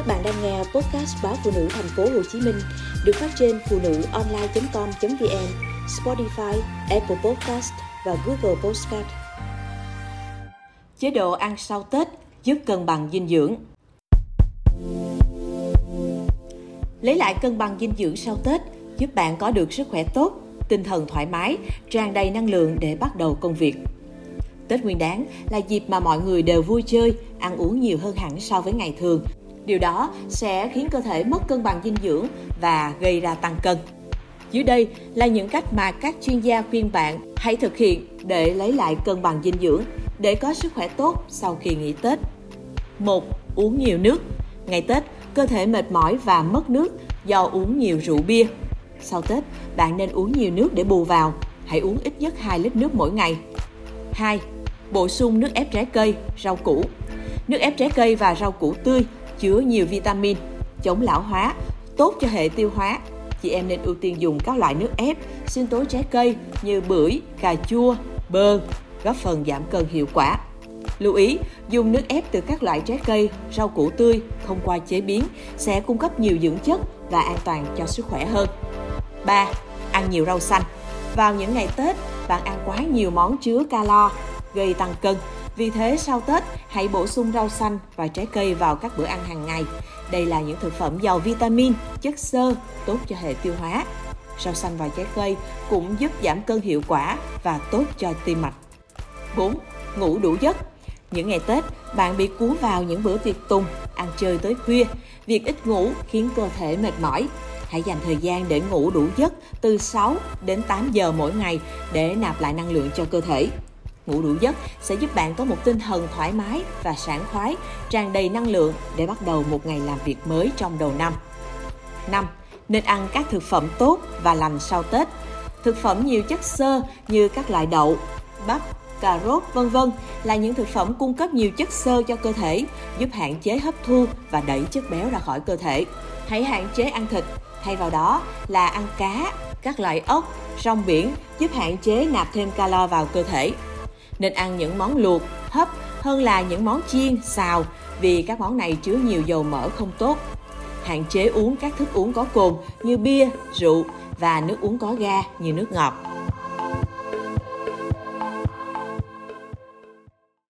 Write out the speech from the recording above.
Các bạn đang nghe podcast báo phụ nữ thành phố Hồ Chí Minh được phát trên phụ nữ online.com.vn, Spotify, Apple Podcast và Google Podcast. Chế độ ăn sau Tết giúp cân bằng dinh dưỡng. Lấy lại cân bằng dinh dưỡng sau Tết giúp bạn có được sức khỏe tốt, tinh thần thoải mái, tràn đầy năng lượng để bắt đầu công việc. Tết Nguyên đán là dịp mà mọi người đều vui chơi, ăn uống nhiều hơn hẳn so với ngày thường. Điều đó sẽ khiến cơ thể mất cân bằng dinh dưỡng và gây ra tăng cân. Dưới đây là những cách mà các chuyên gia khuyên bạn hãy thực hiện để lấy lại cân bằng dinh dưỡng để có sức khỏe tốt sau kỳ nghỉ Tết. 1. Uống nhiều nước. Ngày Tết, cơ thể mệt mỏi và mất nước do uống nhiều rượu bia. Sau Tết, bạn nên uống nhiều nước để bù vào. Hãy uống ít nhất 2 lít nước mỗi ngày. 2. Bổ sung nước ép trái cây, rau củ. Nước ép trái cây và rau củ tươi chứa nhiều vitamin, chống lão hóa, tốt cho hệ tiêu hóa. Chị em nên ưu tiên dùng các loại nước ép, sinh tố trái cây như bưởi, cà chua, bơ, góp phần giảm cân hiệu quả. Lưu ý, dùng nước ép từ các loại trái cây, rau củ tươi không qua chế biến sẽ cung cấp nhiều dưỡng chất và an toàn cho sức khỏe hơn. 3. Ăn nhiều rau xanh. Vào những ngày Tết, bạn ăn quá nhiều món chứa calo, gây tăng cân. Vì thế sau Tết, hãy bổ sung rau xanh và trái cây vào các bữa ăn hàng ngày. Đây là những thực phẩm giàu vitamin, chất xơ, tốt cho hệ tiêu hóa. Rau xanh và trái cây cũng giúp giảm cân hiệu quả và tốt cho tim mạch. 4. Ngủ đủ giấc. Những ngày Tết, bạn bị cuốn vào những bữa tiệc tùng, ăn chơi tới khuya. Việc ít ngủ khiến cơ thể mệt mỏi. Hãy dành thời gian để ngủ đủ giấc từ 6 đến 8 giờ mỗi ngày để nạp lại năng lượng cho cơ thể. Ngủ đủ giấc sẽ giúp bạn có một tinh thần thoải mái và sảng khoái, tràn đầy năng lượng để bắt đầu một ngày làm việc mới trong đầu năm. 5. Nên ăn các thực phẩm tốt và lành sau Tết. Thực phẩm nhiều chất xơ như các loại đậu, bắp, cà rốt, vân vân là những thực phẩm cung cấp nhiều chất xơ cho cơ thể, giúp hạn chế hấp thu và đẩy chất béo ra khỏi cơ thể. Hãy hạn chế ăn thịt, thay vào đó là ăn cá, các loại ốc, rong biển giúp hạn chế nạp thêm calo vào cơ thể. Nên ăn những món luộc, hấp hơn là những món chiên, xào vì các món này chứa nhiều dầu mỡ không tốt. Hạn chế uống các thức uống có cồn như bia, rượu và nước uống có ga như nước ngọt.